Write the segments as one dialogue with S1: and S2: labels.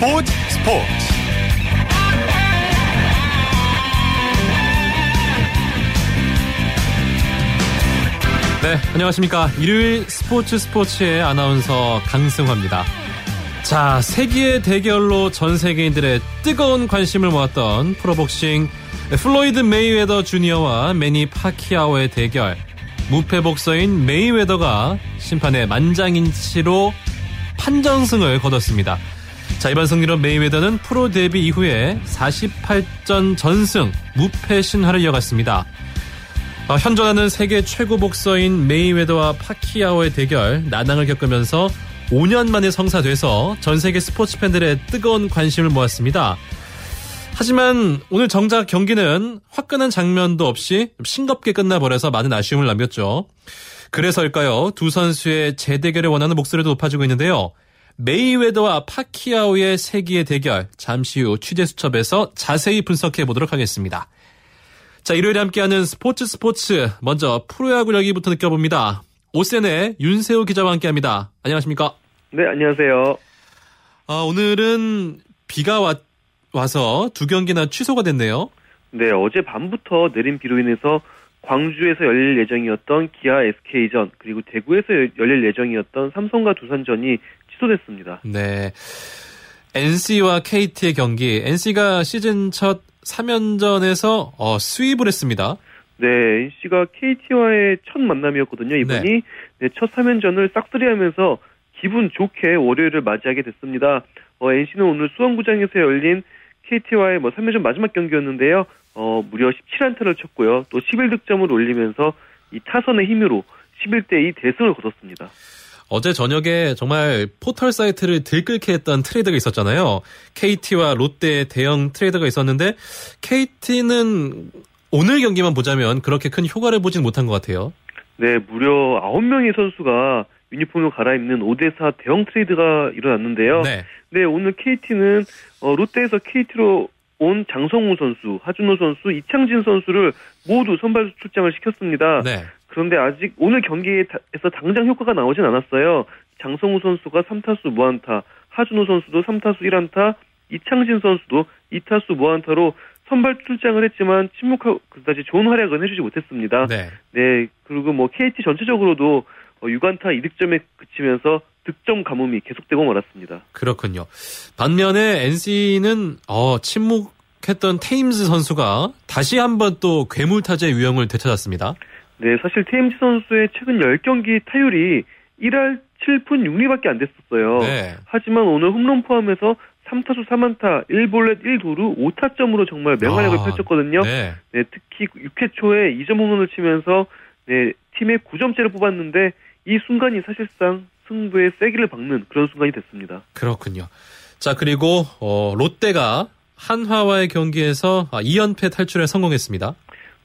S1: 스포츠 스포츠 네, 안녕하십니까. 일요일 스포츠 스포츠의 아나운서 강승화입니다. 자, 세기의 대결로 전 세계인들의 뜨거운 관심을 모았던 프로복싱 플로이드 메이웨더 주니어와 매니 파키아오의 대결. 무패 복서인 메이웨더가 심판의 만장일치로 판정승을 거뒀습니다. 자, 이번 승리로 메이웨더는 프로 데뷔 이후에 48전 전승, 무패 신화를 이어갔습니다. 어, 현존하는 세계 최고 복서인 메이웨더와 파키아오의 대결 난항을 겪으면서 5년 만에 성사돼서 전 세계 스포츠 팬들의 뜨거운 관심을 모았습니다. 하지만 오늘 정작 경기는 화끈한 장면도 없이 싱겁게 끝나버려서 많은 아쉬움을 남겼죠. 그래서일까요? 두 선수의 재대결을 원하는 목소리도 높아지고 있는데요. 메이웨더와 파키아오의 세기의 대결 잠시 후 취재 수첩에서 자세히 분석해 보도록 하겠습니다. 자, 일요일에 함께하는 스포츠 스포츠. 먼저 프로야구 열기부터 느껴봅니다. 오센의 윤세호 기자와 함께합니다. 안녕하십니까?
S2: 네, 안녕하세요.
S1: 아, 오늘은 비가 와, 와서 두 경기나 취소가 됐네요.
S2: 네, 어제 밤부터 내린 비로 인해서 광주에서 열릴 예정이었던 기아 SK전 그리고 대구에서 열릴 예정이었던 삼성과 두산전이 취소됐습니다.
S1: 네. NC와 KT의 경기. NC가 시즌 첫 3연전에서 어, 수입을 했습니다.
S2: 네, NC가 KT와의 첫 만남이었거든요. 이번이 네. 네, 첫 3연전을 싹쓸이하면서 기분 좋게 월요일을 맞이하게 됐습니다. 어, NC는 오늘 수원구장에서 열린 KT와의 뭐 3연전 마지막 경기였는데요. 어, 무려 17안타를 쳤고요. 또 11득점을 올리면서 이 타선의 힘으로 11대 2 대승을 거뒀습니다.
S1: 어제 저녁에 정말 포털 사이트를 들끓게 했던 트레이드가 있었잖아요. KT와 롯데 대형 트레이드가 있었는데 KT는 오늘 경기만 보자면 그렇게 큰 효과를 보진 못한 것 같아요.
S2: 네, 무려 9명의 선수가 유니폼을 갈아입는 5대4 대형 트레이드가 일어났는데요. 네. 네, 오늘 KT는 어, 롯데에서 KT로 온 장성우 선수, 하준호 선수, 이창진 선수를 모두 선발 출장을 시켰습니다. 네. 그런데 아직 오늘 경기에서 당장 효과가 나오진 않았어요. 장성우 선수가 3타수 무안타, 하준호 선수도 3타수 1안타, 이창진 선수도 2타수 무안타로 선발 출장을 했지만 침묵하고 그다지 좋은 활약은 해주지 못했습니다. 네. 네. 그리고 뭐 KT 전체적으로도 6안타 어, 2득점에 그치면서 득점 가뭄이 계속되고 말았습니다.
S1: 그렇군요. 반면에 NC는 어, 침묵했던 테임즈 선수가 다시 한번 또 괴물타자의 유형을 되찾았습니다.
S2: 네, 사실 테임즈 선수의 최근 10경기 타율이 1할 7푼 6리밖에 안 됐었어요. 네. 하지만 오늘 홈런 포함해서 3타수 3안타, 1볼넷 1도루 5타점으로 정말 맹활약을 아, 펼쳤거든요. 네. 네. 특히 6회 초에 2점 홈런을 치면서 네, 팀의 9점째를 뽑았는데 이 순간이 사실상 승부의 세기를 박는 그런 순간이 됐습니다.
S1: 그렇군요. 자, 그리고 어, 롯데가 한화와의 경기에서 2연패 탈출에 성공했습니다.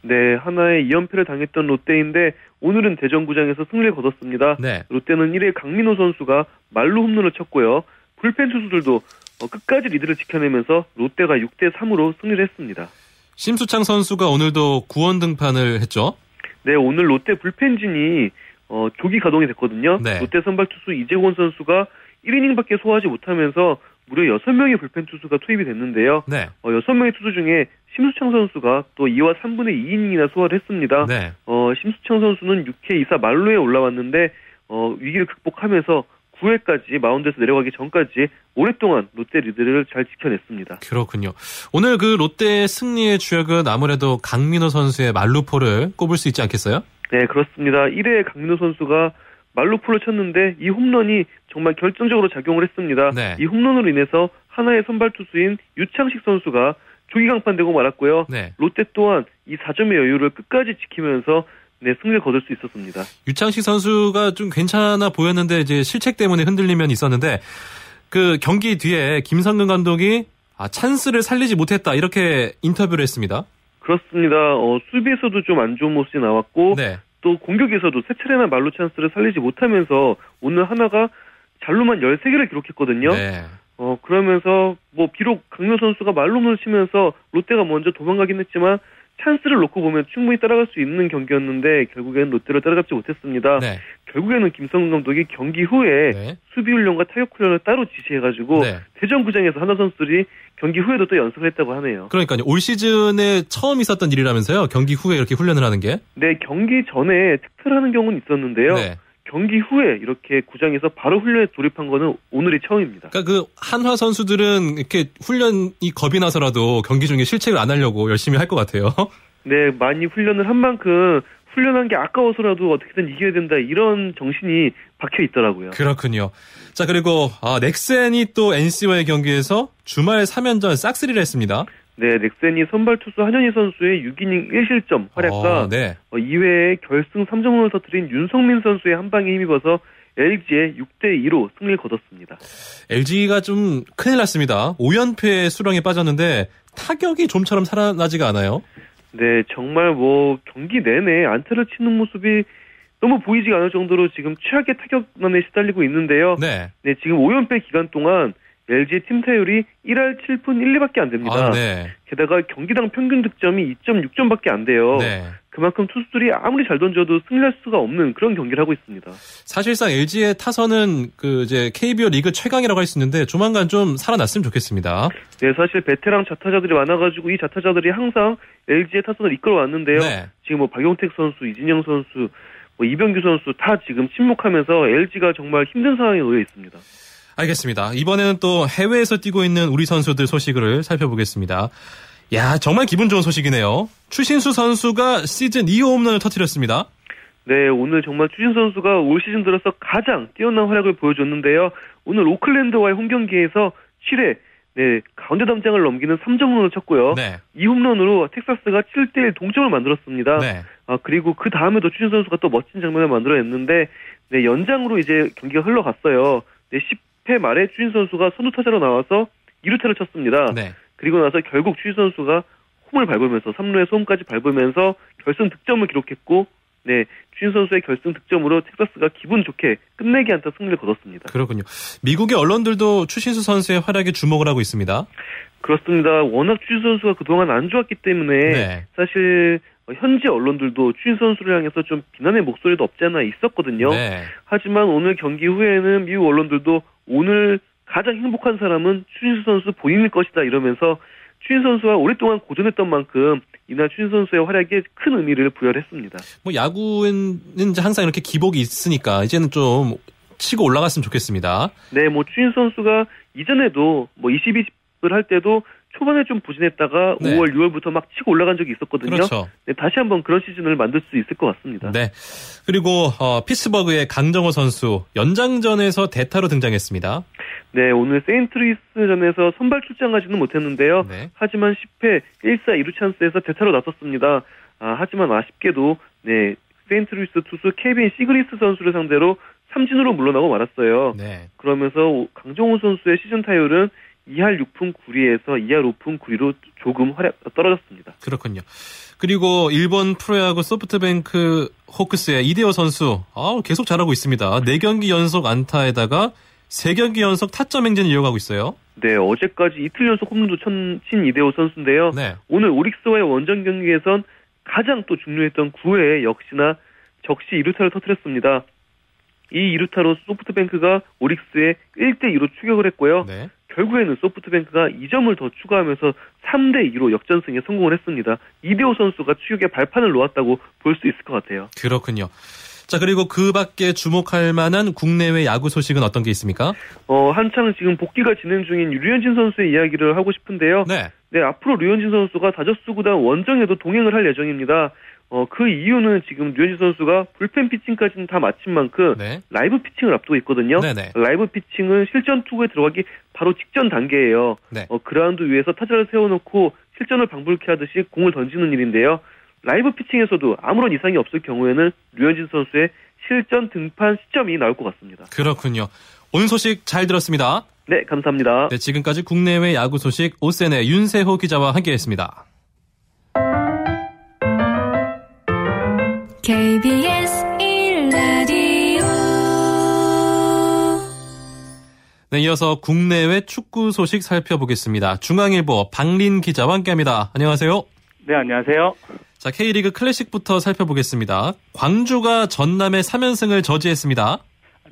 S2: 네, 하나의 2연패를 당했던 롯데인데 오늘은 대전구장에서 승리를 거뒀습니다. 네. 롯데는 1회 강민호 선수가 말로 홈런을 쳤고요. 불펜 투수들도 어, 끝까지 리드를 지켜내면서 롯데가 6대 3으로 승리를 했습니다.
S1: 심수창 선수가 오늘도 구원 등판을 했죠?
S2: 네, 오늘 롯데 불펜진이 어, 조기 가동이 됐거든요. 네. 롯데 선발 투수 이재곤 선수가 1이닝밖에 소화하지 못하면서 무려 6명의 불펜 투수가 투입이 됐는데요. 네. 어, 6명의 투수 중에 심수창 선수가 또 2와 3분의 2이닝이나 소화를 했습니다. 네. 어, 심수창 선수는 6회 2사 말로에 올라왔는데 어, 위기를 극복하면서 9회까지 마운드에서 내려가기 전까지 오랫동안 롯데 리드를 잘 지켜냈습니다.
S1: 그렇군요. 오늘 그 롯데 승리의 주역은 아무래도 강민호 선수의 말루포를 꼽을 수 있지 않겠어요?
S2: 네, 그렇습니다. 1회 강민호 선수가 말루포를 쳤는데 이 홈런이 정말 결정적으로 작용을 했습니다. 네. 이 홈런으로 인해서 하나의 선발 투수인 유창식 선수가 조기 강판되고 말았고요. 네. 롯데 또한 이 4점의 여유를 끝까지 지키면서 네, 승리를 거둘 수 있었습니다.
S1: 유창식 선수가 좀 괜찮아 보였는데 이제 실책 때문에 흔들리면 있었는데 그 경기 뒤에 김성근 감독이 아, 찬스를 살리지 못했다 이렇게 인터뷰를 했습니다.
S2: 그렇습니다. 어, 수비에서도 좀 안 좋은 모습이 나왔고 네. 또 공격에서도 세 차례나 말로 찬스를 살리지 못하면서 오늘 하나가 잘로만 13개를 기록했거든요. 네. 어, 그러면서 뭐 비록 강민 선수가 말로 홈을 치면서 롯데가 먼저 도망가긴 했지만 찬스를 놓고 보면 충분히 따라갈 수 있는 경기였는데 결국에는 롯데를 따라잡지 못했습니다. 네. 결국에는 김성근 감독이 경기 후에 네. 수비 훈련과 타격 훈련을 따로 지시해가지고 네. 대전구장에서 하나 선수들이 경기 후에도 또 연습을 했다고 하네요.
S1: 그러니까요. 올 시즌에 처음 있었던 일이라면서요. 경기 후에 이렇게 훈련을 하는 게?
S2: 네, 경기 전에 특별하는 경우는 있었는데요. 네. 경기 후에 이렇게 구장에서 바로 훈련에 돌입한 거는 오늘이 처음입니다.
S1: 그러니까 그 한화 선수들은 이렇게 훈련이 겁이 나서라도 경기 중에 실책을 안 하려고 열심히 할 것 같아요.
S2: 네, 많이 훈련을 한 만큼 훈련한 게 아까워서라도 어떻게든 이겨야 된다 이런 정신이 박혀 있더라고요.
S1: 그렇군요. 자 그리고 아, 넥센이 또 NC와의 경기에서 주말 3연전 싹쓸이를 했습니다.
S2: 네, 넥센이 선발 투수 한현희 선수의 6이닝 1실점 활약과 어, 네. 어, 이외에 결승 3점을 터뜨린 윤성민 선수의 한 방에 힘입어서 LG의 6대 2로 승리를 거뒀습니다.
S1: LG가 좀 큰일 났습니다. 5연패 수렁에 빠졌는데 타격이 좀처럼 살아나지가 않아요.
S2: 네, 정말 뭐 경기 내내 안타를 치는 모습이 너무 보이지가 않을 정도로 지금 최악의 타격난에 시달리고 있는데요. 네. 네, 지금 5연패 기간 동안 LG의 팀 타율이 1할 7푼 1리밖에 안 됩니다. 아, 네. 게다가 경기당 평균 득점이 2.6점밖에 안 돼요. 네. 그만큼 투수들이 아무리 잘 던져도 승리할 수가 없는 그런 경기를 하고 있습니다.
S1: 사실상 LG의 타선은 그 이제 KBO 리그 최강이라고 할 수 있는데 조만간 좀 살아났으면 좋겠습니다.
S2: 네, 사실 베테랑 자타자들이 많아가지고 이 자타자들이 항상 LG의 타선을 이끌어왔는데요. 네. 지금 뭐 박용택 선수, 이진영 선수, 뭐 이병규 선수 다 지금 침묵하면서 LG가 정말 힘든 상황에 놓여 있습니다.
S1: 알겠습니다. 이번에는 또 해외에서 뛰고 있는 우리 선수들 소식을 살펴보겠습니다. 야, 정말 기분 좋은 소식이네요. 추신수 선수가 시즌 2호 홈런을 터뜨렸습니다.
S2: 네, 오늘 정말 추신 선수가 올 시즌 들어서 가장 뛰어난 활약을 보여줬는데요. 오늘 오클랜드와의 홈 경기에서 7회 네, 가운데 담장을 넘기는 3점 홈런을 쳤고요. 네. 이 홈런으로 텍사스가 7대1 동점을 만들었습니다. 네. 아, 그리고 그 다음에도 추신 선수가 또 멋진 장면을 만들어냈는데 네, 연장으로 이제 경기가 흘러갔어요. 네, 10 회 말에 추신 선수가 선두 타자로 나와서 2루타를 쳤습니다. 네. 그리고 나서 결국 추신 선수가 홈을 밟으면서 3루에 홈까지 밟으면서 결승 득점을 기록했고 네, 추신 선수의 결승 득점으로 텍사스가 기분 좋게 끝내기 한타 승리를 거뒀습니다.
S1: 그렇군요. 미국의 언론들도 추신수 선수의 활약에 주목을 하고 있습니다.
S2: 그렇습니다. 워낙 추신 선수가 그동안 안 좋았기 때문에 네. 사실 현지 언론들도 추신 선수를 향해서 좀 비난의 목소리도 없지 않아 있었거든요. 네. 하지만 오늘 경기 후에는 미국 언론들도 오늘 가장 행복한 사람은 추신수 선수 본인일 것이다 이러면서 추신 선수와 오랫동안 고전했던 만큼 이날 추신 선수의 활약에 큰 의미를 부여를 했습니다.
S1: 뭐 야구는 항상 이렇게 기복이 있으니까 이제는 좀 치고 올라갔으면 좋겠습니다.
S2: 네, 뭐 추신 선수가 이전에도 뭐 22을 할 때도 초반에 좀 부진했다가 네. 5월, 6월부터 막 치고 올라간 적이 있었거든요. 그렇죠. 네, 다시 한번 그런 시즌을 만들 수 있을 것 같습니다.
S1: 네. 그리고 어, 피스버그의 강정호 선수 연장전에서 대타로 등장했습니다.
S2: 네, 오늘 세인트루이스전에서 선발 출장하지는 못했는데요. 네. 하지만 10회 1사 2루 찬스에서 대타로 나섰습니다. 아, 하지만 아쉽게도 네, 세인트루이스 투수 케빈 시그리스트 선수를 상대로 삼진으로 물러나고 말았어요. 네. 그러면서 강정호 선수의 시즌 타율은 2할 6푼 9리에서 2할 5푼 9리로 조금 하락 떨어졌습니다.
S1: 그렇군요. 그리고 일본 프로야구 소프트뱅크 호크스의 이대호 선수 아, 계속 잘하고 있습니다. 4경기 연속 안타에다가 3경기 연속 타점 행진을 이어가고 있어요.
S2: 네, 어제까지 이틀 연속 홈런도 친 이대호 선수인데요. 네. 오늘 오릭스와의 원정 경기에선 가장 또 중요했던 9회에 역시나 적시 2루타를 터뜨렸습니다. 이 2루타로 소프트뱅크가 오릭스에 1대2로 추격을 했고요. 네. 결국에는 소프트뱅크가 2점을 더 추가하면서 3대 2로 역전승에 성공을 했습니다. 이대호 선수가 추격의 발판을 놓았다고 볼 수 있을 것 같아요.
S1: 그렇군요. 자 그리고 그 밖에 주목할 만한 국내외 야구 소식은 어떤 게 있습니까?
S2: 어 한창 지금 복귀가 진행 중인 류현진 선수의 이야기를 하고 싶은데요. 네. 네 앞으로 류현진 선수가 다저스 구단 원정에도 동행을 할 예정입니다. 어, 그 이유는 지금 류현진 선수가 불펜 피칭까지는 다 마친 만큼 네. 라이브 피칭을 앞두고 있거든요. 네네. 라이브 피칭은 실전 투구에 들어가기 바로 직전 단계예요. 네. 어, 그라운드 위에서 타자를 세워놓고 실전을 방불케 하듯이 공을 던지는 일인데요. 라이브 피칭에서도 아무런 이상이 없을 경우에는 류현진 선수의 실전 등판 시점이 나올 것 같습니다.
S1: 그렇군요. 오늘 소식 잘 들었습니다.
S2: 네, 감사합니다.
S1: 네, 지금까지 국내외 야구 소식 오센의 윤세호 기자와 함께했습니다. KBS 1라디오 네, 이어서 국내외 축구 소식 살펴보겠습니다. 중앙일보 박린 기자와 함께합니다. 안녕하세요.
S3: 네, 안녕하세요.
S1: 자, K리그 클래식부터 살펴보겠습니다. 광주가 전남의 3연승을 저지했습니다.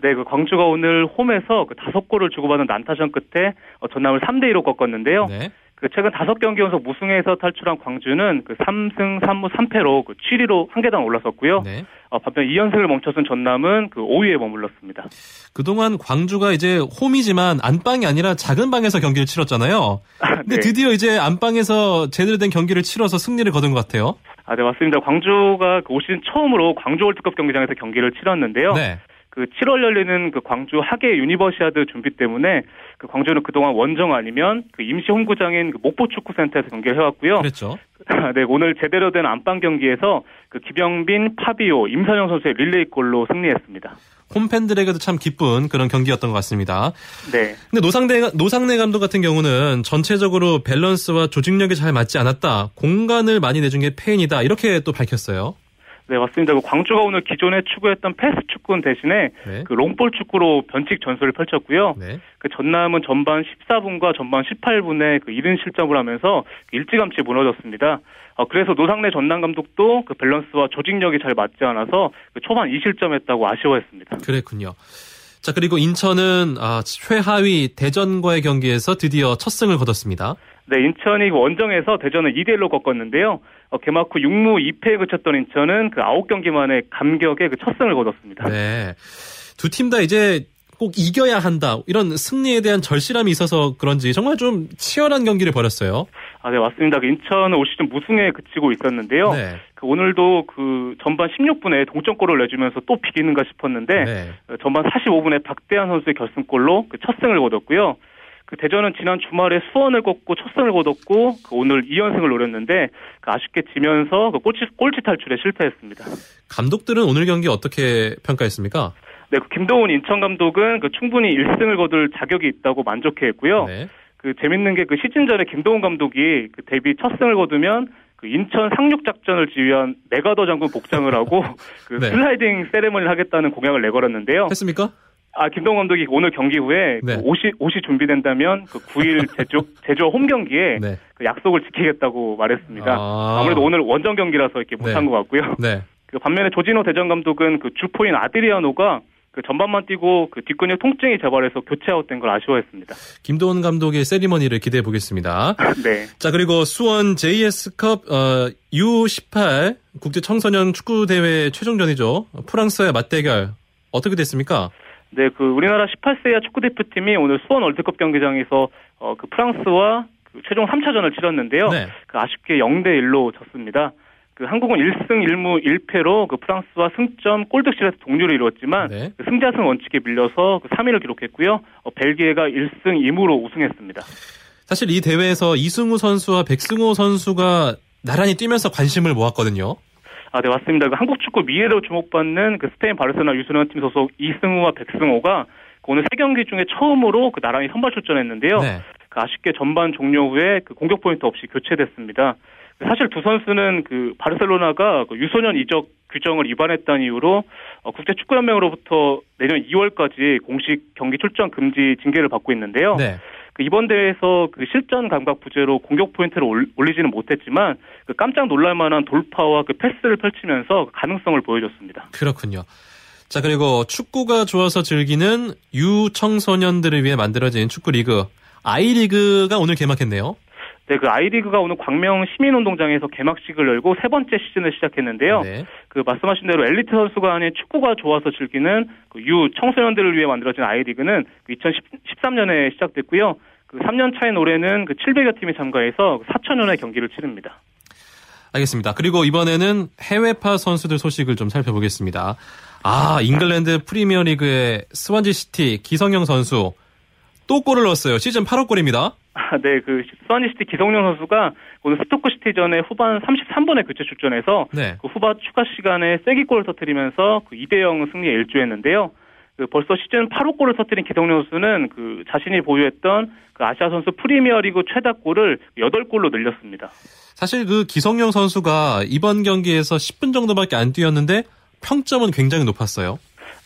S3: 네, 그 광주가 오늘 홈에서 그 다섯 골을 주고받은 난타전 끝에 어, 전남을 3대 2로 꺾었는데요. 네. 그 최근 다섯 경기 연속 무승에서 탈출한 광주는 그 3승 3무 3패로 그 7위로 한 계단 올라섰고요. 네. 어, 반면 2연승을 멈춰선 전남은 그 5위에 머물렀습니다.
S1: 그동안 광주가 이제 홈이지만 안방이 아니라 작은 방에서 경기를 치렀잖아요. 근데 네. 드디어 이제 안방에서 제대로 된 경기를 치러서 승리를 거둔 것 같아요.
S3: 아, 네, 맞습니다. 광주가 그 올 시즌 처음으로 광주 월드컵 경기장에서 경기를 치렀는데요. 네. 그 7월 열리는 그 광주 하계 유니버시아드 준비 때문에 그 광주는 그동안 원정 아니면 그 임시 홈구장인 그 목포 축구센터에서 경기를 해왔고요.
S1: 그렇죠.
S3: 네, 오늘 제대로 된 안방 경기에서 그 김영빈, 파비오, 임선영 선수의 릴레이골로 승리했습니다.
S1: 홈팬들에게도 참 기쁜 그런 경기였던 것 같습니다. 네. 근데 노상대, 노상래 감독 같은 경우는 전체적으로 밸런스와 조직력이 잘 맞지 않았다. 공간을 많이 내준 게 패인이다. 이렇게 또 밝혔어요.
S3: 네, 맞습니다. 그 광주가 오늘 기존에 추구했던 패스 축구 대신에 네. 그 롱볼 축구로 변칙 전술을 펼쳤고요. 네. 그 전남은 전반 14분과 전반 18분에 그 이른 실점을 하면서 일찌감치 무너졌습니다. 어, 그래서 노상래 전남 감독도 그 밸런스와 조직력이 잘 맞지 않아서 그 초반 2실점했다고 아쉬워했습니다.
S1: 그랬군요. 자, 그리고 인천은 아, 최하위 대전과의 경기에서 드디어 첫 승을 거뒀습니다.
S3: 네, 인천이 원정에서 대전을 2대 1로 꺾었는데요. 어, 개막 후 6무 2패에 그쳤던 인천은 그 9경기 만에 감격의 그 첫 승을 거뒀습니다.
S1: 네. 두 팀 다 이제 꼭 이겨야 한다. 이런 승리에 대한 절실함이 있어서 그런지 정말 좀 치열한 경기를 벌였어요.
S3: 아, 네, 맞습니다. 그 인천은 올 시즌 무승에 그치고 있었는데요. 네. 그 오늘도 그 전반 16분에 동점골을 내주면서 또 비기는가 싶었는데 네. 전반 45분에 박대한 선수의 결승골로 그 첫 승을 거뒀고요. 그 대전은 지난 주말에 수원을 꺾고 첫 승을 거뒀고 그 오늘 2연승을 노렸는데 그 아쉽게 지면서 그 꼴찌, 꼴찌 탈출에 실패했습니다.
S1: 감독들은 오늘 경기 어떻게 평가했습니까?
S3: 네, 그 김동훈 인천 감독은 그 충분히 1승을 거둘 자격이 있다고 만족해했고요. 네. 그 재밌는 게 그 시즌 전에 김동훈 감독이 그 데뷔 첫 승을 거두면 그 인천 상륙 작전을 지휘한 메가더 장군 복장을 하고 그 네. 슬라이딩 세레머니를 하겠다는 공약을 내걸었는데요.
S1: 했습니까?
S3: 아, 김동 감독이 오늘 경기 후에 그 네. 그 옷이, 옷이 준비된다면 그 9일 제주, 제주와 홈 경기에 네. 그 약속을 지키겠다고 말했습니다. 아. 무래도 오늘 원정 경기라서 이렇게 못한 네. 것 같고요. 네. 그 반면에 조진호 대전 감독은 그 주포인 아드리아노가 그 전반만 뛰고 그 뒷근육 통증이 재발해서 교체 아웃된 걸 아쉬워했습니다.
S1: 김도훈 감독의 세리머니를 기대해 보겠습니다. 네. 자 그리고 수원 JS컵 어, U18 국제 청소년 축구 대회 최종전이죠. 프랑스의 맞대결 어떻게 됐습니까?
S3: 네, 그 우리나라 18세 이하 축구 대표팀이 오늘 수원 월드컵 경기장에서 어, 그 프랑스와 그 최종 3차전을 치렀는데요. 네. 그 아쉽게 0대 1로 졌습니다. 그 한국은 1승 1무 1패로 그 프랑스와 승점 골득실에서 동률을 이루었지만 네. 그 승자승 원칙에 밀려서 그 3위를 기록했고요. 어, 벨기에가 1승 2무로 우승했습니다.
S1: 사실 이 대회에서 이승우 선수와 백승호 선수가 나란히 뛰면서 관심을 모았거든요.
S3: 아, 네, 맞습니다. 그 한국 축구 미래로 주목받는 그 스페인 바르셀로나 유소년 팀 소속 이승우와 백승호가 그 오늘 세 경기 중에 처음으로 그 나란히 선발 출전했는데요. 네. 그 아쉽게 전반 종료 후에 그 공격 포인트 없이 교체됐습니다. 사실 두 선수는 그 바르셀로나가 그 유소년 이적 규정을 위반했다는 이유로 어, 국제 축구 연맹으로부터 내년 2월까지 공식 경기 출전 금지 징계를 받고 있는데요. 네. 그 이번 대회에서 그 실전 감각 부재로 공격 포인트를 올리지는 못했지만 그 깜짝 놀랄만한 돌파와 그 패스를 펼치면서 가능성을 보여줬습니다.
S1: 그렇군요. 자 그리고 축구가 좋아서 즐기는 유청소년들을 위해 만들어진 축구 리그 아이리그가 오늘 개막했네요.
S3: 네, 그 아이리그가 오늘 광명 시민운동장에서 개막식을 열고 세 번째 시즌을 시작했는데요. 네. 그 말씀하신 대로 엘리트 선수가 아닌 축구가 좋아서 즐기는 그 유 청소년들을 위해 만들어진 아이리그는 2013년에 그 시작됐고요. 그 3년 차인 올해는 그 700여 팀이 참가해서 4천여의 경기를 치릅니다.
S1: 알겠습니다. 그리고 이번에는 해외파 선수들 소식을 좀 살펴보겠습니다. 아, 잉글랜드 프리미어리그의 스완지 시티 기성용 선수 또 골을 넣었어요. 시즌 8호 골입니다.
S3: 아, 네, 그 스완지시티 기성용 선수가 오늘 스토크 시티전에 후반 33분에 교체 출전해서 네. 그 후반 추가 시간에 쐐기골을 터뜨리면서 그 2대 0 승리에 일조했는데요. 그 벌써 시즌 8호 골을 터뜨린 기성용 선수는 그 자신이 보유했던 그 아시아 선수 프리미어리그 최다 골을 8골로 늘렸습니다.
S1: 사실 그 기성용 선수가 이번 경기에서 10분 정도밖에 안 뛰었는데 평점은 굉장히 높았어요.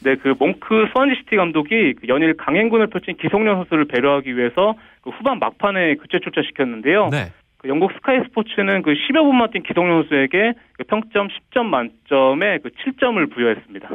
S3: 네, 그 몽크 스완지시티 감독이 그 연일 강행군을 펼친 기성용 선수를 배려하기 위해서 그 후반 막판에 교체 출전시켰는데요. 네. 그 영국 스카이 스포츠는 그 10여 분만 뛴 기성용 선수에게 그 평점 10점 만점에 그 7점을 부여했습니다.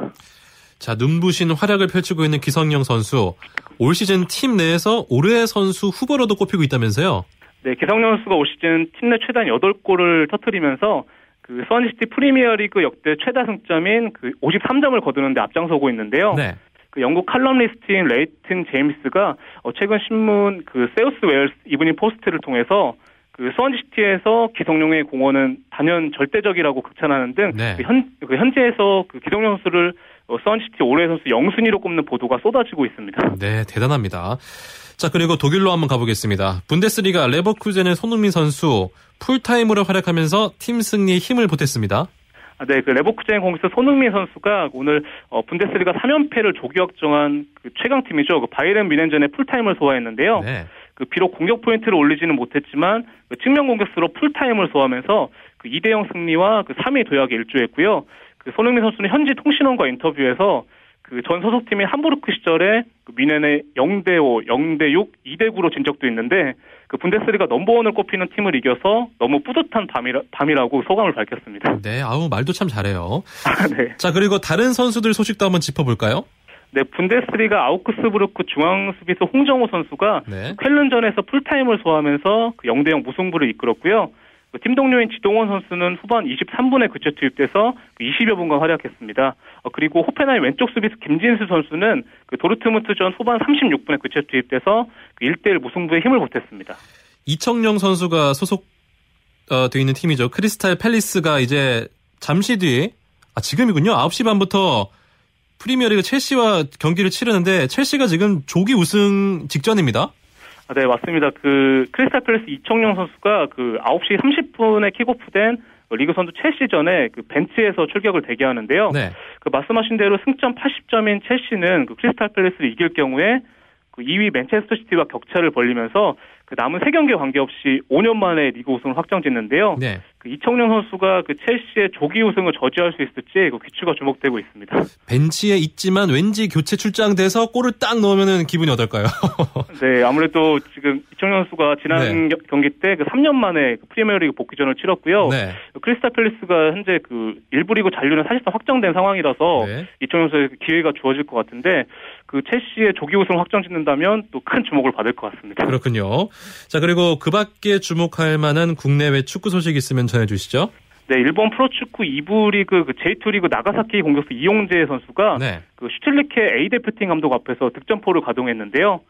S1: 자, 눈부신 활약을 펼치고 있는 기성용 선수. 올 시즌 팀 내에서 올해 선수 후보로도 꼽히고 있다면서요?
S3: 네, 기성용 선수가 올 시즌 팀 내 최다 8골을 터뜨리면서 그 스완지시티 프리미어리그 역대 최다 승점인 그 53점을 거두는데 앞장서고 있는데요. 네. 그 영국 칼럼리스트인 레이튼 제임스가 어 최근 신문 그 사우스 웨일스 이브닝 포스트를 통해서 그 스완지시티에서 기성용의 공헌은 단연 절대적이라고 극찬하는 등 네. 그 현, 그 현지에서 그 기성용 선수를 어, 스완지시티 올해 선수 영순위로 꼽는 보도가 쏟아지고 있습니다.
S1: 네, 대단합니다. 자, 그리고 독일로 한번 가보겠습니다. 분데스리가 레버쿠젠의 손흥민 선수 풀타임으로 활약하면서 팀 승리에 힘을 보탰습니다.
S3: 아, 네, 그 레버쿠젠 공격수 손흥민 선수가 오늘 어, 분데스리가 3연패를 조기 확정한 그 최강팀이죠. 그 바이에른 뮌헨전에 풀타임을 소화했는데요. 네. 그 비록 공격 포인트를 올리지는 못했지만 그 측면 공격수로 풀타임을 소화하면서 그 2대0 승리와 그 3위 도약에 일조했고요. 그 손흥민 선수는 현지 통신원과 인터뷰에서 그 전 소속팀인 함부르크 시절에 그 미넨의 0대 5, 0대 6, 2대 9로 진 적도 있는데 그 분데스리가 넘버원을 꼽히는 팀을 이겨서 너무 뿌듯한 밤이라, 밤이라고 소감을 밝혔습니다.
S1: 네, 아우 말도 참 잘해요. 아, 네. 자 그리고 다른 선수들 소식도 한번 짚어볼까요?
S3: 네, 분데스리가 아우크스부르크 중앙 수비수 홍정호 선수가 네. 쾰른전에서 풀타임을 소화하면서 그 0대 0 무승부를 이끌었고요. 그팀 동료인 지동원 선수는 후반 23분에 교체 투입돼서 20여 그 분간 활약했습니다. 어, 그리고 호펜하임 왼쪽 수비수 김진수 선수는 그 도르트문트전 후반 36분에 교체 투입돼서 1대1 그 무승부에 힘을 보탰습니다.
S1: 이청용 선수가 소속 어, 있는 팀이죠. 크리스탈 팰리스가 이제 잠시 뒤에 아 지금이군요. 9시 반부터 프리미어리그 첼시와 경기를 치르는데 첼시가 지금 조기 우승 직전입니다.
S3: 아, 네, 맞습니다. 그 크리스탈 팰리스 이청용 선수가 그 9시 30분에 킥오프된 리그 선두 첼시전에 그 벤치에서 출격을 대기하는데요. 네. 그 말씀하신 대로 승점 80점인 첼시는 그 크리스탈 팰리스를 이길 경우에 그 2위 맨체스터 시티와 격차를 벌리면서 그 남은 3경기에 관계없이 5년 만에 리그 우승을 확정짓는데요. 네. 그 이청용 선수가 그 첼시의 조기 우승을 저지할 수 있을지 그 귀추가 주목되고 있습니다.
S1: 벤치에 있지만 왠지 교체 출장돼서 골을 딱 넣으면 기분이 어떨까요?
S3: 네, 아무래도 지금 이청용 선수가 지난 네. 경기 때 그 3년 만에 그 프리미어리그 복귀전을 치렀고요. 네. 크리스탈 팰리스가 현재 그 일부 리그 잔류는 사실상 확정된 상황이라서 네. 이청용 선수의 기회가 주어질 것 같은데 그 첼시의 조기 우승 확정 짓는다면 또 큰 주목을 받을 것 같습니다.
S1: 그렇군요. 자 그리고 그 밖에 주목할 만한 국내외 축구 소식 있으면 전해 주시죠.
S3: 네, 일본 프로축구 2부 리그 그 J2 리그 나가사키 공격수 이용재 선수가 네. 그 슈틸리케 A 대표팀 감독 앞에서 득점포를 가동했는데요.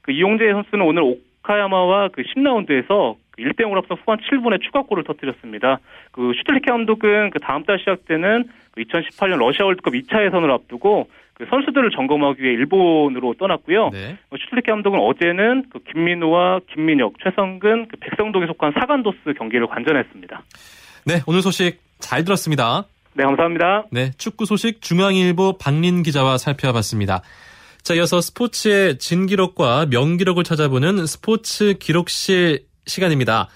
S3: 그 이용재 선수는 오늘 오카야마와 그 10라운드에서 1대 0으로 앞서 후반 7분에 추가골을 터뜨렸습니다. 그 슈틸리케 감독은 그 다음 달 시작되는 2018년 그 러시아 월드컵 2차 예선을 앞두고 그 선수들을 점검하기 위해 일본으로 떠났고요. 네. 뭐 슈틸리케 감독은 어제는 그 김민우와 김민혁, 최성근, 그 백성동에 속한 사간도스 경기를 관전했습니다.
S1: 네, 오늘 소식 잘 들었습니다.
S3: 네, 감사합니다.
S1: 네, 축구 소식 중앙일보 박린 기자와 살펴봤습니다. 자, 이어서 스포츠의 진기록과 명기록을 찾아보는 스포츠 기록실 시간입니다.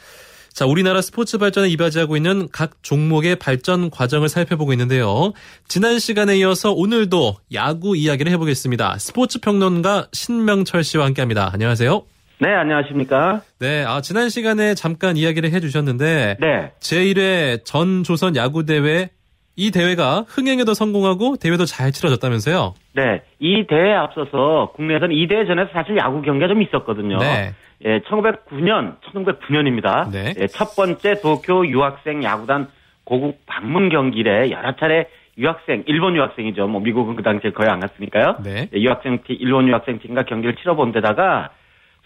S1: 자, 우리나라 스포츠 발전에 이바지하고 있는 각 종목의 발전 과정을 살펴보고 있는데요. 지난 시간에 이어서 오늘도 야구 이야기를 해보겠습니다. 스포츠 평론가 신명철 씨와 함께 합니다. 안녕하세요.
S4: 네, 안녕하십니까?
S1: 네, 아, 지난 시간에 잠깐 이야기를 해주셨는데, 네. 제1회 전 조선 야구 대회 이 대회가 흥행에도 성공하고 대회도 잘 치러졌다면서요?
S4: 네, 이 대회에 앞서서 국내에서는 이 대회 전에 사실 야구 경기가 좀 있었거든요. 네. 예, 1909년, 1909년입니다. 네. 예, 첫 번째 도쿄 유학생 야구단 고국 방문 경기에 여러 차례 유학생, 일본 유학생이죠. 뭐 미국은 그 당시에 거의 안 갔으니까요. 네. 예, 유학생 팀, 일본 유학생 팀과 경기를 치러본 데다가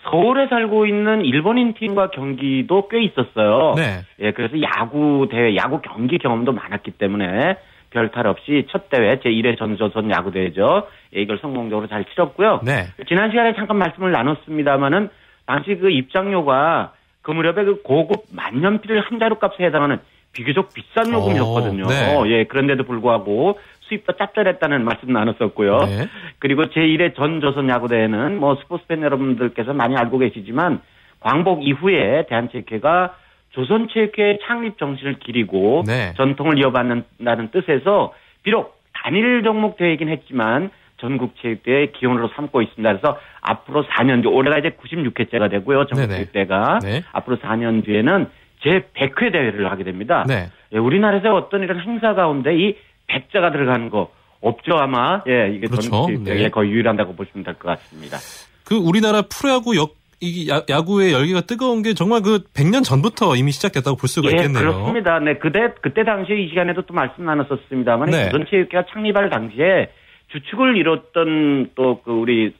S4: 서울에 살고 있는 일본인 팀과 경기도 꽤 있었어요. 네. 예, 그래서 야구 대회, 야구 경기 경험도 많았기 때문에 별탈 없이 첫 대회 제1회 전조선 야구 대회죠. 예, 이걸 성공적으로 잘 치렀고요. 네. 지난 시간에 잠깐 말씀을 나눴습니다마는 당시 그 입장료가 그 무렵에 그 고급 만년필 한 자루 값에 해당하는 비교적 비싼 요금이었거든요. 오, 네. 예, 그런데도 불구하고 수입도 짭짤했다는 말씀 나눴었고요. 네. 그리고 제1회 전 조선 야구대회는 뭐 스포츠 팬 여러분들께서 많이 알고 계시지만 광복 이후에 대한체육회가 조선체육회 창립 정신을 기리고 네. 전통을 이어받는다는 뜻에서 비록 단일 종목 대회이긴 했지만 전국체육대회 기원으로 삼고 있습니다. 그래서 앞으로 4년 뒤, 올해가 이제 96회째가 되고요. 전국체육대회가. 네. 앞으로 4년 뒤에는 제 100회 대회를 하게 됩니다. 네. 예, 우리나라에서 어떤 이런 행사 가운데 이 백자가 들어가는 거 없죠 아마. 예, 이게 그렇죠. 전국체육대회 네. 거의 유일한다고 보시면 될 것 같습니다.
S1: 그 우리나라 프로야구 역, 이 야구의 열기가 뜨거운 게 정말 그 100년 전부터 이미 시작됐다고 볼 수가
S4: 예,
S1: 있겠네요.
S4: 그렇습니다. 네, 그때 그때 당시에 이 시간에도 또 말씀 나눴었습니다만 네. 조선체육회가 창립할 당시에 주축을 이뤘던 또 그 우리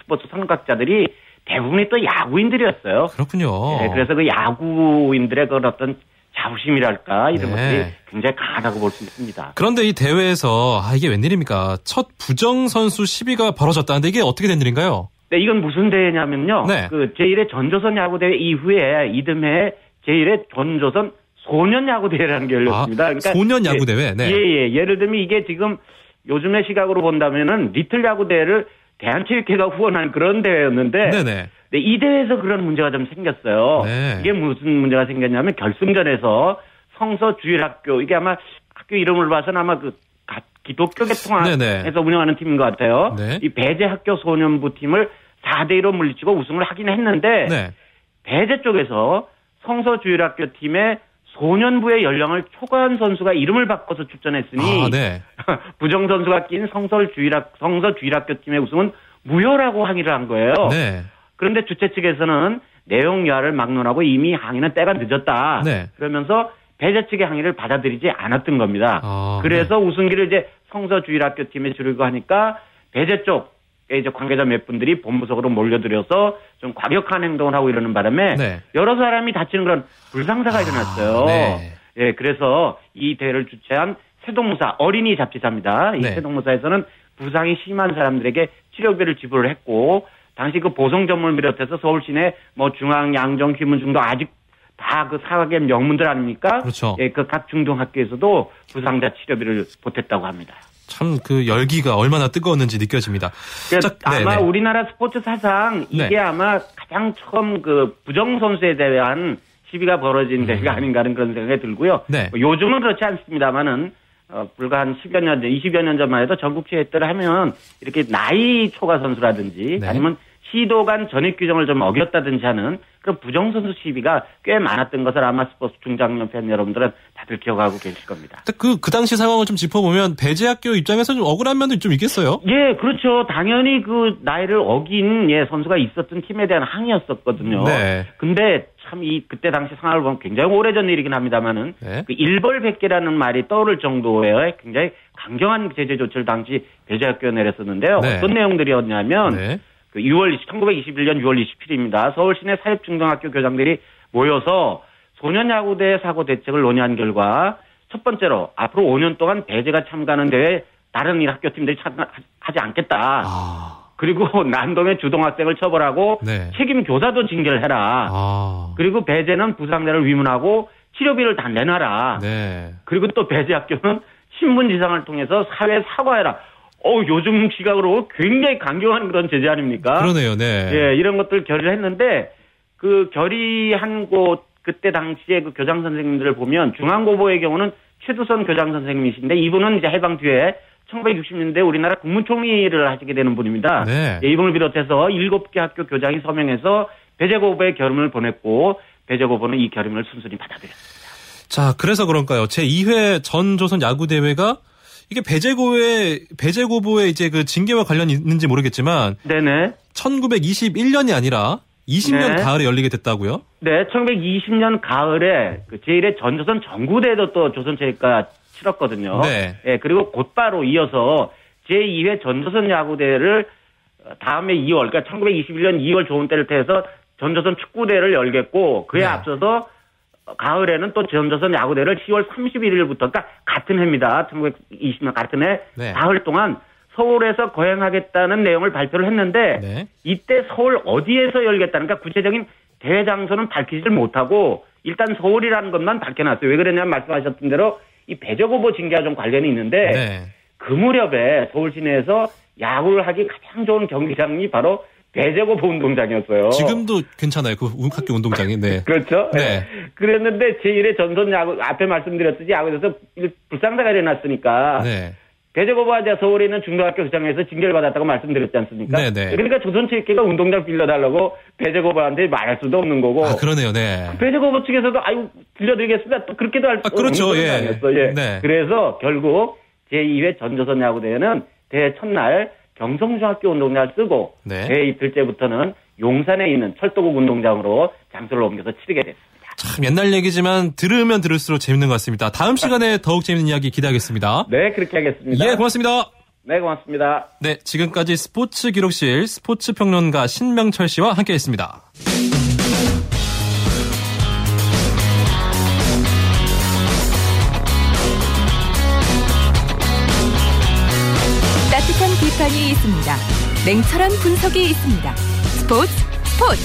S4: 스포츠 선각자들이 대부분이 또 야구인들이었어요.
S1: 그렇군요.
S4: 네, 그래서 그 야구인들의 그 어떤 자부심이랄까 이런 네. 것들이 굉장히 강하다고 볼 수 있습니다.
S1: 그런데 이 대회에서 아 이게 웬일입니까? 첫 부정 선수 시비가 벌어졌다는데 이게 어떻게 된 일인가요?
S4: 네, 이건 무슨 대회냐면요. 네. 그 제1회 전조선 야구 대회 이후에 이듬해 제1회 전조선 소년 야구 대회라는 게 열렸습니다. 아,
S1: 그러니까 소년 야구 대회. 네.
S4: 예, 예. 예를 들면 이게 지금 요즘의 시각으로 본다면은 리틀 야구 대회를 대한체육회가 후원한 그런 대회였는데 네네. 네, 이 대회에서 그런 문제가 좀 생겼어요. 네. 이게 무슨 문제가 생겼냐면 결승전에서 성서 주일학교 이게 아마 학교 이름을 봐서는 아마 그 기독교 계통에서 운영하는 팀인 것 같아요. 네. 이 배제 학교 소년부 팀을 4대 1로 물리치고 우승을 하긴 했는데 네. 배제 쪽에서 성서 주일학교 팀의 소년부의 연령을 초과한 선수가 이름을 바꿔서 출전했으니 아, 네. 부정 선수가 낀 성설 주일학 성서 주일학교 팀의 우승은 무효라고 항의를 한 거예요. 네. 그런데 주최 측에서는 내용 여하를 막론하고 이미 항의는 때가 늦었다. 네. 그러면서 배제 측의 항의를 받아들이지 않았던 겁니다. 아, 그래서 네. 우승기를 이제 성서 주일학교 팀에 주려고 하니까 배제 쪽 이제 관계자 몇 분들이 본부석으로 몰려들여서 좀 과격한 행동을 하고 이러는 바람에 네. 여러 사람이 다치는 그런 불상사가 아, 일어났어요. 네. 예, 그래서 이 대회를 주최한 세동무사 어린이 잡지사입니다. 이 네. 세동무사에서는 부상이 심한 사람들에게 치료비를 지불을 했고 당시 그 보성 전문을 비롯해서 서울 시내 뭐 중앙, 양정, 김문중도 아직 다 그 사학의 명문들 아닙니까?
S1: 그렇죠.
S4: 예, 그 각 중등학교에서도 부상자 치료비를 보탰다고 합니다.
S1: 참 그 열기가 얼마나 뜨거웠는지 느껴집니다.
S4: 자, 아마 네네. 우리나라 스포츠 사상 이게 네. 아마 가장 처음 그 부정 선수에 대한 시비가 벌어진 음. 대회가 아닌가 하는 그런 생각이 들고요. 네. 뭐 요즘은 그렇지 않습니다만은 어, 불과 한 10여 년 전, 20여 년 전만 해도 전국체에 했더라 하면 이렇게 나이 초과 선수라든지 네. 아니면 시도 간 전입 규정을 좀 어겼다든지 하는 그런 부정선수 시비가 꽤 많았던 것을 아마 스포츠 중장년 팬 여러분들은 다들 기억하고 계실 겁니다.
S1: 그, 그 당시 상황을 좀 짚어보면 배제학교 입장에서 좀 억울한 면도 좀 있겠어요?
S4: 예, 그렇죠. 당연히 그 나이를 어긴 예, 선수가 있었던 팀에 대한 항의였었거든요. 네. 근데 참 이 그때 당시 상황을 보면 굉장히 오래전 일이긴 합니다만은 네. 그 일벌백계라는 말이 떠오를 정도의 굉장히 강경한 제재 조치를 당시 배제학교에 내렸었는데요. 네. 어떤 내용들이었냐면 네. 그 6월 1921년 6월 27일입니다. 서울 시내 사립중등학교 교장들이 모여서 소년야구대 사고 대책을 논의한 결과 첫 번째로 앞으로 5년 동안 배제가 참가하는 대회 다른 일 학교 팀들이 참가하지 않겠다. 아. 그리고 난동의 주동학생을 처벌하고 네. 책임 교사도 징계를 해라. 아. 그리고 배제는 부상자를 위문하고 치료비를 다 내놔라. 네. 그리고 또 배제 학교는 신문지상을 통해서 사회 사과해라. 어, 요즘 시각으로 굉장히 강경한 그런 제재 아닙니까?
S1: 그러네요, 네.
S4: 예, 이런 것들 결의를 했는데, 그 결의한 곳, 그때 당시에 그 교장 선생님들을 보면, 중앙고보의 경우는 최두선 교장 선생님이신데, 이분은 이제 해방 뒤에 1960년대 우리나라 국무총리를 하시게 되는 분입니다. 네. 예, 이분을 비롯해서 7개 학교 교장이 서명해서 배제고보의 결의문을 보냈고, 배제고보는 이 결의문을 순순히 받아들였습니다.
S1: 자, 그래서 그런가요? 제2회 전조선 야구대회가 이게 배제고의 배제고보의 이제 그 징계와 관련이 있는지 모르겠지만 네네. 1921년이 아니라 20년 네. 가을에 열리게 됐다고요?
S4: 네, 1920년 가을에 그 제1회 전조선 전구대도 또 조선체육과 치렀거든요. 네. 네. 그리고 곧바로 이어서 제2회 전조선 야구대를 다음에 2월, 그러니까 1921년 2월 좋은 때를 태해서 전조선 축구대를 열겠고 그에 네. 앞서서 가을에는 또 전조선 야구대를 10월 31일부터, 그러니까 같은 해입니다. 1920년 같은 해, 네. 사흘 동안 서울에서 거행하겠다는 내용을 발표를 했는데, 네. 이때 서울 어디에서 열겠다는, 그러니까 구체적인 대회 장소는 밝히지를 못하고, 일단 서울이라는 것만 밝혀놨어요. 왜 그러냐면 말씀하셨던 대로 이 배저고보 징계와 좀 관련이 있는데, 네. 그 무렵에 서울 시내에서 야구를 하기 가장 좋은 경기장이 바로 대제고보 운동장이었어요.
S1: 지금도 괜찮아요. 그 학교 운동장이. 네.
S4: 그렇죠. 네. 그랬는데 제1의 전선 야구 앞에 말씀드렸듯이 야구에서 불상사가 일어났으니까 네. 배제고바자 서울에 있는 중고등학교 회장에서 징계를 받았다고 말씀드렸지 않습니까? 네네. 네. 그러니까 조선체육회가 운동장 빌려달라고 배제고바한테 말할 수도 없는 거고.
S1: 아, 그러네요, 네.
S4: 배제고바 측에서도 아유, 빌려드리겠습니다. 또 그렇게도 할수
S1: 아, 그렇죠, 예.
S4: 아니었어, 예. 네. 그래서 결국 제2회 전조선 야구대회는 대회 첫날 경성중학교 운동장을 쓰고 네. 대회 이틀 째부터는 용산에 있는 철도국 운동장으로 장소를 옮겨서 치르게 됐습니다.
S1: 참 옛날 얘기지만 들으면 들을수록 재밌는 것 같습니다. 다음 시간에 더욱 재밌는 이야기 기대하겠습니다.
S4: 네, 그렇게 하겠습니다.
S1: 예, 고맙습니다.
S4: 네, 고맙습니다.
S1: 네, 지금까지 스포츠 기록실 스포츠 평론가 신명철 씨와 함께했습니다.
S5: 비판이 있습니다. 냉철한 분석이 있습니다. 스포츠 스포츠.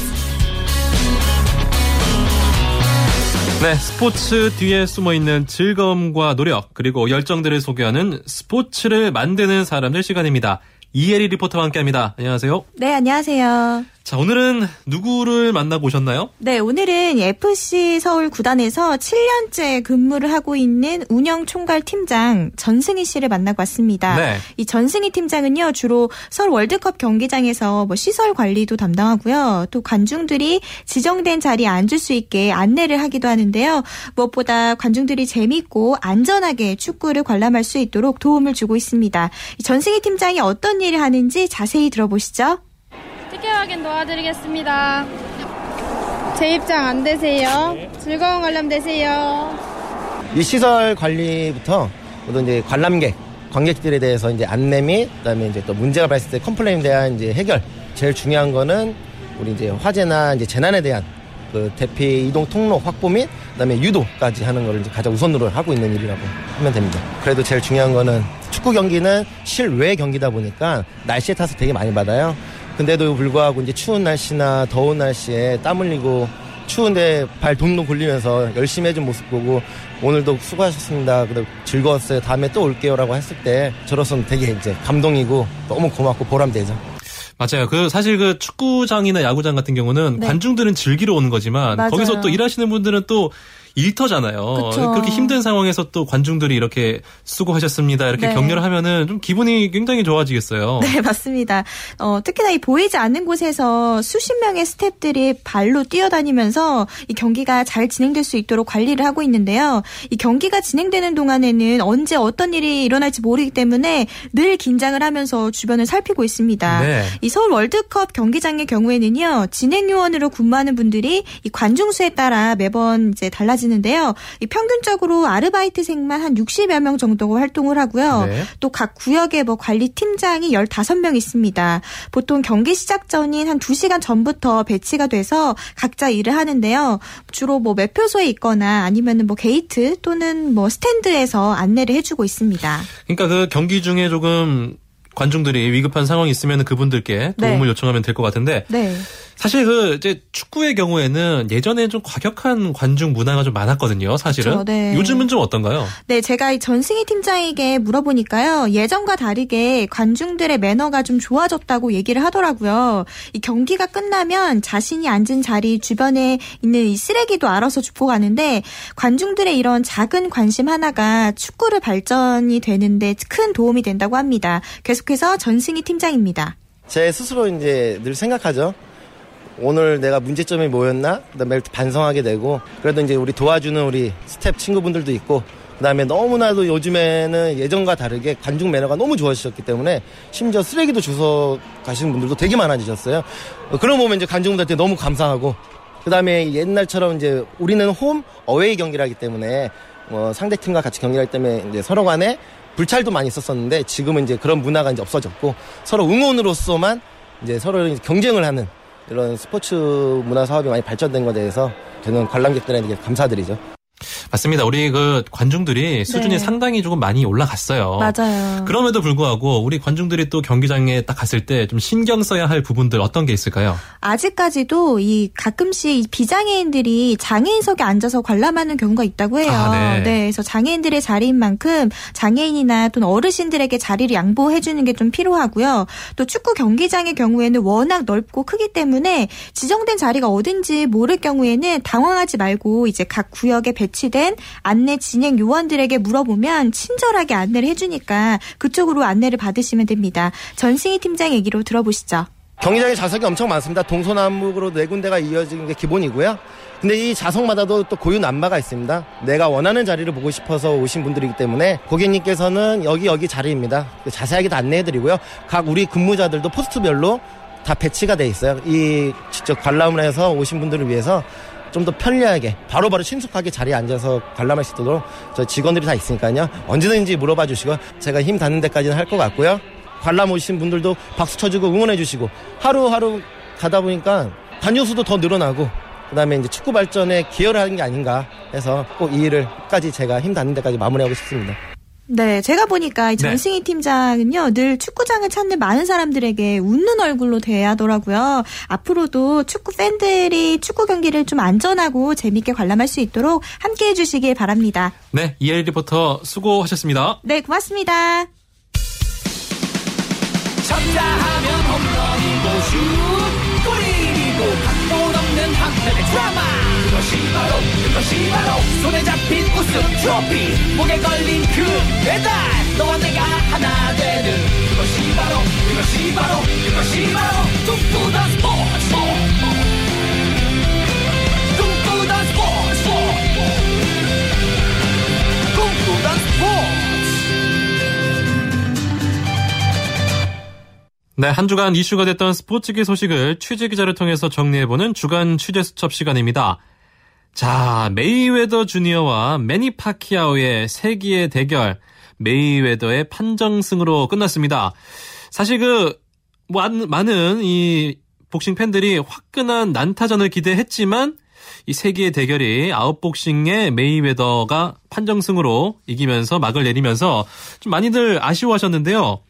S1: 네, 스포츠 뒤에 숨어 있는 즐거움과 노력 그리고 열정들을 소개하는 스포츠를 만드는 사람들 시간입니다. 이혜리 리포터와 함께합니다. 안녕하세요.
S6: 네, 안녕하세요.
S1: 자, 오늘은 누구를 만나고 오셨나요?
S6: 네, 오늘은 FC 서울 구단에서 7년째 근무를 하고 있는 운영 총괄 팀장 전승희 씨를 만나고 왔습니다. 네. 이 전승희 팀장은요, 주로 서울 월드컵 경기장에서 뭐 시설 관리도 담당하고요. 또 관중들이 지정된 자리에 앉을 수 있게 안내를 하기도 하는데요. 무엇보다 관중들이 재밌고 안전하게 축구를 관람할 수 있도록 도움을 주고 있습니다. 전승희 팀장이 어떤 일을 하는지 자세히 들어보시죠.
S7: 티켓 확인 도와드리겠습니다. 제 입장 안 되세요? 즐거운 관람 되세요.
S8: 이 시설 관리부터 모든 이제 관람객, 관객들에 대해서 이제 안내 및 그다음에 이제 또 문제가 발생될 때 컴플레인에 대한 이제 해결. 제일 중요한 거는 우리 이제 화재나 이제 재난에 대한 그 대피 이동 통로 확보 및 그다음에 유도까지 하는 거를 이제 가장 우선으로 하고 있는 일이라고 하면 됩니다. 그래도 제일 중요한 거는 축구 경기는 실외 경기다 보니까 날씨에 타서 되게 많이 받아요. 근데도 불구하고 이제 추운 날씨나 더운 날씨에 땀 흘리고 추운데 발 동동 굴리면서 열심히 해준 모습 보고 오늘도 수고하셨습니다. 그리고 즐거웠어요. 다음에 또 올게요라고 했을 때 저로서는 되게 이제 감동이고 너무 고맙고 보람되죠.
S1: 맞아요. 그 사실 그 축구장이나 야구장 같은 경우는 네. 관중들은 즐기러 오는 거지만 맞아요. 거기서 또 일하시는 분들은 또 일터잖아요. 그쵸. 그렇게 힘든 상황에서 또 관중들이 이렇게 수고하셨습니다. 이렇게 네. 격려를 하면은 좀 기분이 굉장히 좋아지겠어요.
S6: 네, 맞습니다. 어, 특히나 이 보이지 않는 곳에서 수십 명의 스탭들이 발로 뛰어다니면서 이 경기가 잘 진행될 수 있도록 관리를 하고 있는데요. 이 경기가 진행되는 동안에는 언제 어떤 일이 일어날지 모르기 때문에 늘 긴장을 하면서 주변을 살피고 있습니다. 네. 이 서울 월드컵 경기장의 경우에는요. 진행 요원으로 근무하는 분들이 이 관중 수에 따라 매번 이제 달라지 달라지는데요. 평균적으로 아르바이트생만 한 60여 명 정도 활동을 하고요. 네. 또 각 구역에 뭐 관리 팀장이 15명 있습니다. 보통 경기 시작 전인 한 2시간 전부터 배치가 돼서 각자 일을 하는데요. 주로 뭐 매표소에 있거나 아니면은 뭐 게이트 또는 뭐 스탠드에서 안내를 해주고 있습니다.
S1: 그러니까 그 경기 중에 조금 관중들이 위급한 상황이 있으면 그분들께 도움을 네. 요청하면 될 것 같은데 네. 사실 그 이제 축구의 경우에는 예전에 좀 과격한 관중 문화가 좀 많았거든요. 사실은 그렇죠, 네. 요즘은 좀 어떤가요?
S6: 네, 제가 이 전승희 팀장에게 물어보니까요. 예전과 다르게 관중들의 매너가 좀 좋아졌다고 얘기를 하더라고요. 이 경기가 끝나면 자신이 앉은 자리 주변에 있는 이 쓰레기도 알아서 줍고 가는데 관중들의 이런 작은 관심 하나가 축구를 발전이 되는데 큰 도움이 된다고 합니다. 계속해서 전승희 팀장입니다.
S8: 제 스스로 이제 늘 생각하죠. 오늘 내가 문제점이 뭐였나? 그다음에 반성하게 되고 그래도 이제 우리 도와주는 우리 스태프 친구분들도 있고 그다음에 너무나도 요즘에는 예전과 다르게 관중 매너가 너무 좋아지셨기 때문에 심지어 쓰레기도 주워 가시는 분들도 되게 많아지셨어요. 그런 보면 이제 관중들한테 너무 감사하고 그다음에 옛날처럼 이제 우리는 홈 어웨이 경기라기 때문에 뭐 상대 팀과 같이 경기를 하기 때문에 이제 서로 간에 불찰도 많이 있었었는데 지금은 이제 그런 문화가 이제 없어졌고 서로 응원으로서만 이제 서로 경쟁을 하는 이런 스포츠 문화 사업이 많이 발전된 것에 대해서 저는 관람객들에게 감사드리죠.
S1: 맞습니다. 우리 그 관중들이 수준이 네. 상당히 조금 많이 올라갔어요.
S6: 맞아요.
S1: 그럼에도 불구하고 우리 관중들이 또 경기장에 딱 갔을 때 좀 신경 써야 할 부분들 어떤 게 있을까요?
S6: 아직까지도 이 가끔씩 비장애인들이 장애인석에 앉아서 관람하는 경우가 있다고 해요. 아, 네. 네. 그래서 장애인들의 자리인 만큼 장애인이나 또는 어르신들에게 자리를 양보해 주는 게 좀 필요하고요. 또 축구 경기장의 경우에는 워낙 넓고 크기 때문에 지정된 자리가 어딘지 모를 경우에는 당황하지 말고 이제 각 구역에 배 치된 된 안내 진행 요원들에게 물어보면 친절하게 안내를 해주니까 그쪽으로 안내를 받으시면 됩니다. 전승희 팀장 얘기로 들어보시죠.
S8: 경기장에 좌석이 엄청 많습니다. 동서남북으로 네 군데가 이어지는 게 기본이고요. 근데 이 좌석마다도 또 고유 남바가 있습니다. 내가 원하는 자리를 보고 싶어서 오신 분들이기 때문에 고객님께서는 여기 여기 자리입니다. 자세하게 다 안내해드리고요. 각 우리 근무자들도 포스트별로 다 배치가 돼 있어요. 이 직접 관람을 해서 오신 분들을 위해서 좀 더 편리하게 바로바로 바로 신속하게 자리에 앉아서 관람할 수 있도록 저 직원들이 다 있으니까요. 언제든지 물어봐 주시고 제가 힘 닿는 데까지는 할 것 같고요. 관람 오신 분들도 박수 쳐주고 응원해 주시고 하루하루 가다 보니까 단뇨수도 더 늘어나고 그다음에 이제 축구 발전에 기여를 하는 게 아닌가 해서 꼭 이 일을 끝까지 제가 힘 닿는 데까지 마무리하고 싶습니다.
S6: 네, 제가 보니까 전승희 네. 팀장은요, 늘 축구장을 찾는 많은 사람들에게 웃는 얼굴로 대하더라고요. 앞으로도 축구 팬들이 축구 경기를 좀 안전하고 재밌게 관람할 수 있도록 함께 해주시길 바랍니다.
S1: 네, 이엘 리포터 수고하셨습니다.
S6: 네, 고맙습니다. 쳤다 하면 홈런이고 슛, 골이고 각본 없는 한편의 드라마. 그것이 바로 그것이 바로 손에 잡힌 우승 트로피 목에 걸린 그 배달 너와 내가 하나 되는 그것이 바로 그것이 바로 그것이 바로 꿈꾸던 스포츠 꿈꾸던 스포츠 꿈꾸던 스포츠. 네, 한 주간 이슈가 됐던 스포츠계 소식을 취재 기자를 통해서 정리해보는 주간 취재 수첩 시간입니다. 자, 메이웨더 주니어와 매니 파키아오의 세기의 대결, 메이웨더의 판정승으로 끝났습니다. 사실 그, 많은 이 복싱 팬들이 화끈한 난타전을 기대했지만, 이 세기의 대결이 아웃복싱의 메이웨더가 판정승으로 이기면서 막을 내리면서 좀 많이들 아쉬워하셨는데요.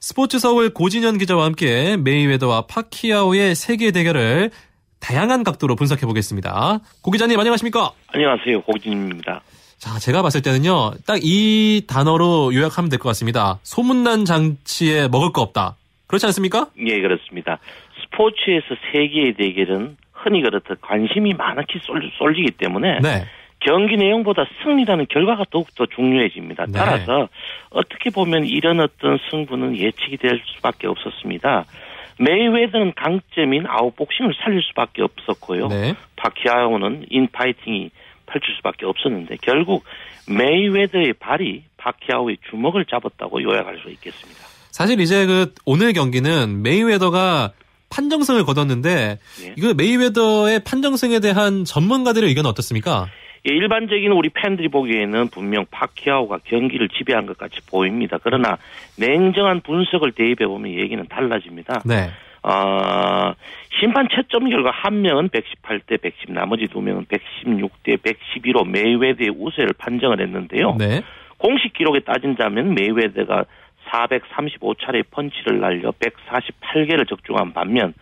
S6: 스포츠 서울 고진현 기자와 함께 메이웨더와 파키아오의 세기의 대결을 다양한 각도로 분석해 보겠습니다. 고 기자님 안녕하십니까?
S9: 안녕하세요. 고진현입니다.
S1: 자, 제가 봤을 때는요. 딱 이 단어로 요약하면 될 것 같습니다. 소문난 잔치에 먹을 거 없다. 그렇지 않습니까?
S9: 예, 그렇습니다. 스포츠에서 세기의 대결은 흔히 그렇듯 관심이 많게 쏠, 리기 때문에 네. 경기 내용보다 승리라는 결과가 더욱더 중요해집니다. 네. 따라서 어떻게 보면 이런 어떤 승부는 예측이 될 수밖에 없었습니다. 메이웨더는 강점인 아웃복싱을 살릴 수밖에 없었고요. 네. 파키아오는 인파이팅이 펼칠 수밖에 없었는데 결국 메이웨더의 발이 파키아오의 주먹을 잡았다고 요약할 수 있겠습니다.
S1: 사실 이제 그 오늘 경기는 메이웨더가 판정승을 거뒀는데 예. 이거 메이웨더의 판정승에 대한 전문가들의 의견은 어떻습니까?
S9: 예, 일반적인 우리 팬들이 보기에는 분명 파키아오가 경기를 지배한 것 같이 보입니다. 그러나 냉정한 분석을 대입해 보면 얘기는 달라집니다. 네. 어, 심판 채점 결과 한 명은 118대 110, 나머지 두 명은 116대 112로 메이웨더의 우세를 판정을 했는데요. 네. 공식 기록에 따진다면 메이웨더가 435차례 펀치를 날려 148개를 적중한 반면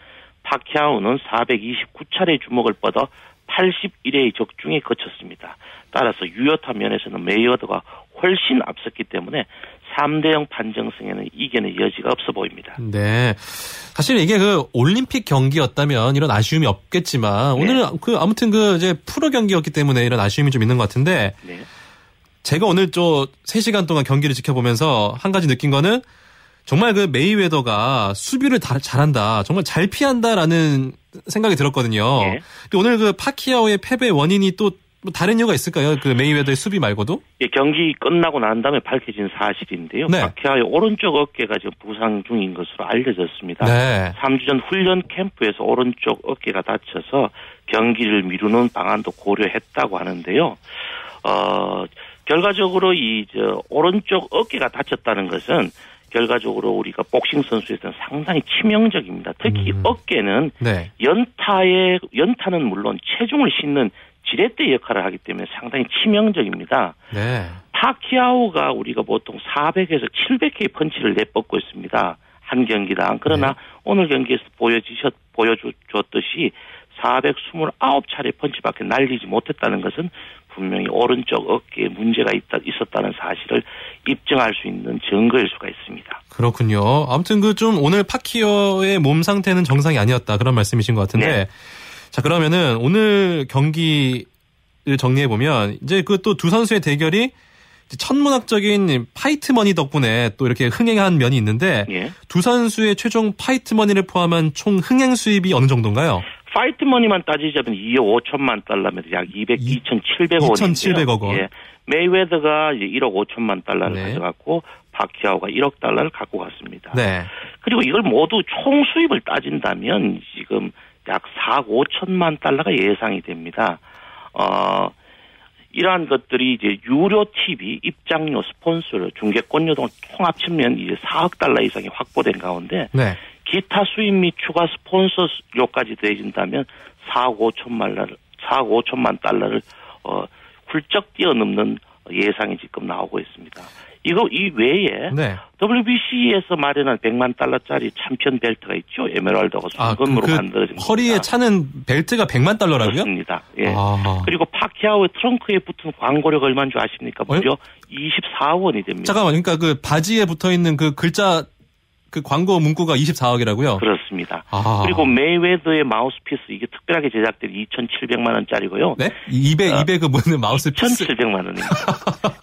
S9: 파키아오는 429차례 주먹을 뻗어 81회의 적중에 그쳤습니다. 따라서 유효타 면에서는 메이웨더가 훨씬 앞섰기 때문에 3대0 판정승에는 이견의 여지가 없어 보입니다.
S1: 네. 사실 이게 그 올림픽 경기였다면 이런 아쉬움이 없겠지만 네. 오늘은 그 아무튼 그 이제 프로 경기였기 때문에 이런 아쉬움이 좀 있는 것 같은데 네. 제가 오늘 좀 3시간 동안 경기를 지켜보면서 한 가지 느낀 거는 정말 그 메이웨더가 수비를 다, 잘한다. 정말 잘 피한다라는 생각이 들었거든요. 예. 오늘 그 파키아오의 패배 원인이 또뭐 다른 이유가 있을까요? 그 메이웨더의 수비 말고도?
S9: 예, 경기 끝나고 난 다음에 밝혀진 사실인데요. 네. 파키아오의 오른쪽 어깨가 지금 부상 중인 것으로 알려졌습니다. 네. 3주 전 훈련 캠프에서 오른쪽 어깨가 다쳐서 경기를 미루는 방안도 고려했다고 하는데요. 어, 결과적으로 이, 저, 오른쪽 어깨가 다쳤다는 것은 결과적으로 우리가 복싱 선수에서는 상당히 치명적입니다. 특히 음. 어깨는 네. 연타에 연타는 물론 체중을 싣는 지렛대 역할을 하기 때문에 상당히 치명적입니다. 네. 파키아오가 우리가 보통 400에서 700개의 펀치를 내뻗고 있습니다. 한 경기당. 그러나 네. 오늘 경기에서 보여주셨, 보여줬듯이 429차례 펀치밖에 날리지 못했다는 것은 분명히 오른쪽 어깨에 문제가 있다, 있었다는 사실을 입증할 수 있는 증거일 수가 있습니다.
S1: 그렇군요. 아무튼 그 좀 오늘 파키아오의 몸 상태는 정상이 아니었다 그런 말씀이신 것 같은데 네. 자 그러면은 오늘 경기 정리해 보면 이제 그 또 두 선수의 대결이 천문학적인 파이트머니 덕분에 또 이렇게 흥행한 면이 있는데 예. 두 선수의 최종 파이트머니를 포함한 총 흥행 수입이 어느 정도인가요?
S9: 파이트머니만 따지자면 2억 5천만 달러면 약 200, 2,700억 원인데요.
S1: 2,700억 원. 예.
S9: 메이웨더가 이제 1억 5천만 달러를 네. 가져갔고 파키아오가 1억 달러를 갖고 갔습니다. 네. 그리고 이걸 모두 총 수입을 따진다면 지금 약 4억 5천만 달러가 예상이 됩니다. 어, 이러한 것들이 이제 유료 TV, 입장료, 스폰서, 중개권료 등 통합 측면 이제 4억 달러 이상이 확보된 가운데 네. 기타 수입 및 추가 스폰서료까지 더해진다면 4억 5천만 달러, 4억 5천만 달러를 어 훌쩍 뛰어넘는 예상이 지금 나오고 있습니다. 이거 이 외에 네. WBC에서 마련한 100만 달러짜리 챔피언 벨트가 있죠. 에메랄드와 순금으로 아, 그 만들어진
S1: 허리에 겁니다. 차는 벨트가 100만 달러라고요?
S9: 그렇습니다. 예. 아. 그리고 파키아오의 트렁크에 붙은 광고료가 얼마인 줄 아십니까? 무려 어? 24억 원이 됩니다.
S1: 잠깐만, 그러니까 그 바지에 붙어 있는 그 글자 그 광고 문구가 24억이라고요?
S9: 그렇습니다. 아. 그리고 메이웨더의 마우스피스 이게 특별하게 제작된 2,700만 원짜리고요.
S1: 네? 200 어, 200그 뭐는 마우스피스
S9: 2,700만 원입니다.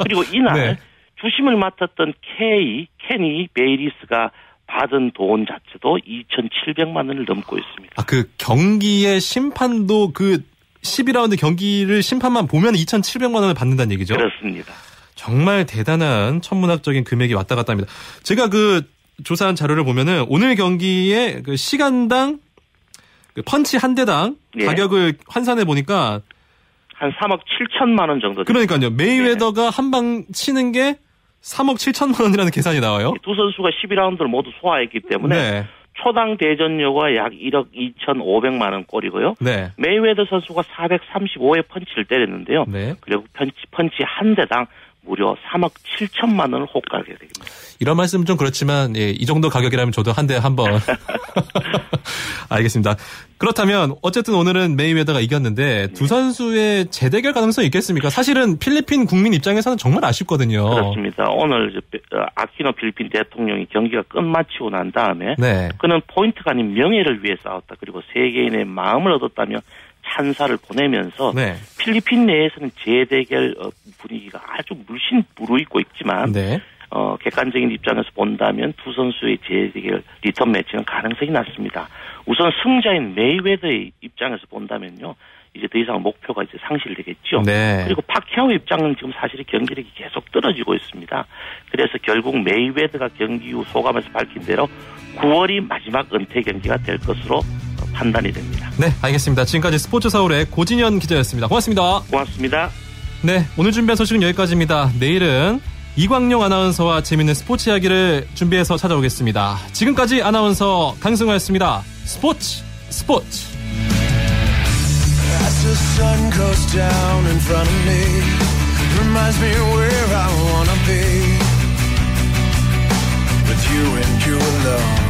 S9: 그리고 이날 네. 주심을 맡았던 K 케니 베이리스가 받은 돈 자체도 2,700만 원을 넘고 있습니다.
S1: 아, 그 경기의 심판도 그 12라운드 경기를 심판만 보면 2,700만 원을 받는다는 얘기죠?
S9: 그렇습니다.
S1: 정말 대단한 천문학적인 금액이 왔다 갔다 합니다. 제가 그 조사한 자료를 보면은 오늘 경기의 그 시간당 그 펀치 한 대당 예. 가격을 환산해 보니까
S9: 한 3억 7천만 원 정도.
S1: 그러니까요. 메이웨더가 예. 한방 치는 게 3억 7천만 원이라는 계산이 나와요.
S9: 두 선수가 12라운드를 모두 소화했기 때문에 네. 초당 대전료가 약 1억 2,500만 원 꼴이고요. 네. 메이웨더 선수가 435회 펀치를 때렸는데요. 네. 그리고 펀치, 펀치 한 대당 무려 3억 7천만 원을 호가하게 됩니다.
S1: 이런 말씀은 좀 그렇지만 예, 이 정도 가격이라면 저도 한 대 한번 맞겠습니다. 그렇다면 어쨌든 오늘은 메이웨더가 이겼는데 두 선수의 재대결 가능성이 있겠습니까? 사실은 필리핀 국민 입장에서는 정말 아쉽거든요.
S9: 그렇습니다. 오늘 어, 아키노 필리핀 대통령이 경기가 끝마치고 난 다음에 네. 그는 포인트가 아닌 명예를 위해 싸웠다. 그리고 세계인의 마음을 얻었다며 찬사를 보내면서 네. 필리핀 내에서는 재대결 어, 분위기가 아주 물씬 무르익고 있지만 네. 어, 객관적인 입장에서 본다면 두 선수의 재대결 리턴 매치는 가능성이 낮습니다. 우선 승자인 메이웨더의 입장에서 본다면요. 이제 더 이상 목표가 이제 상실되겠죠. 네. 그리고 파키아오 입장은 지금 사실 경기력이 계속 떨어지고 있습니다. 그래서 결국 메이웨더가 경기 후 소감에서 밝힌 대로 9월이 마지막 은퇴 경기가 될 것으로 판단이 됩니다.
S1: 네, 알겠습니다. 지금까지 스포츠 서울의 고진현 기자였습니다. 고맙습니다.
S9: 고맙습니다.
S1: 네, 오늘 준비한 소식은 여기까지입니다. 내일은 이광용 아나운서와 재밌는 스포츠 이야기를 준비해서 찾아오겠습니다. 지금까지 아나운서 강승화였습니다. 스포츠 스포츠. As the sun goes down in front of me, reminds me where I wanna be. With you and you alone.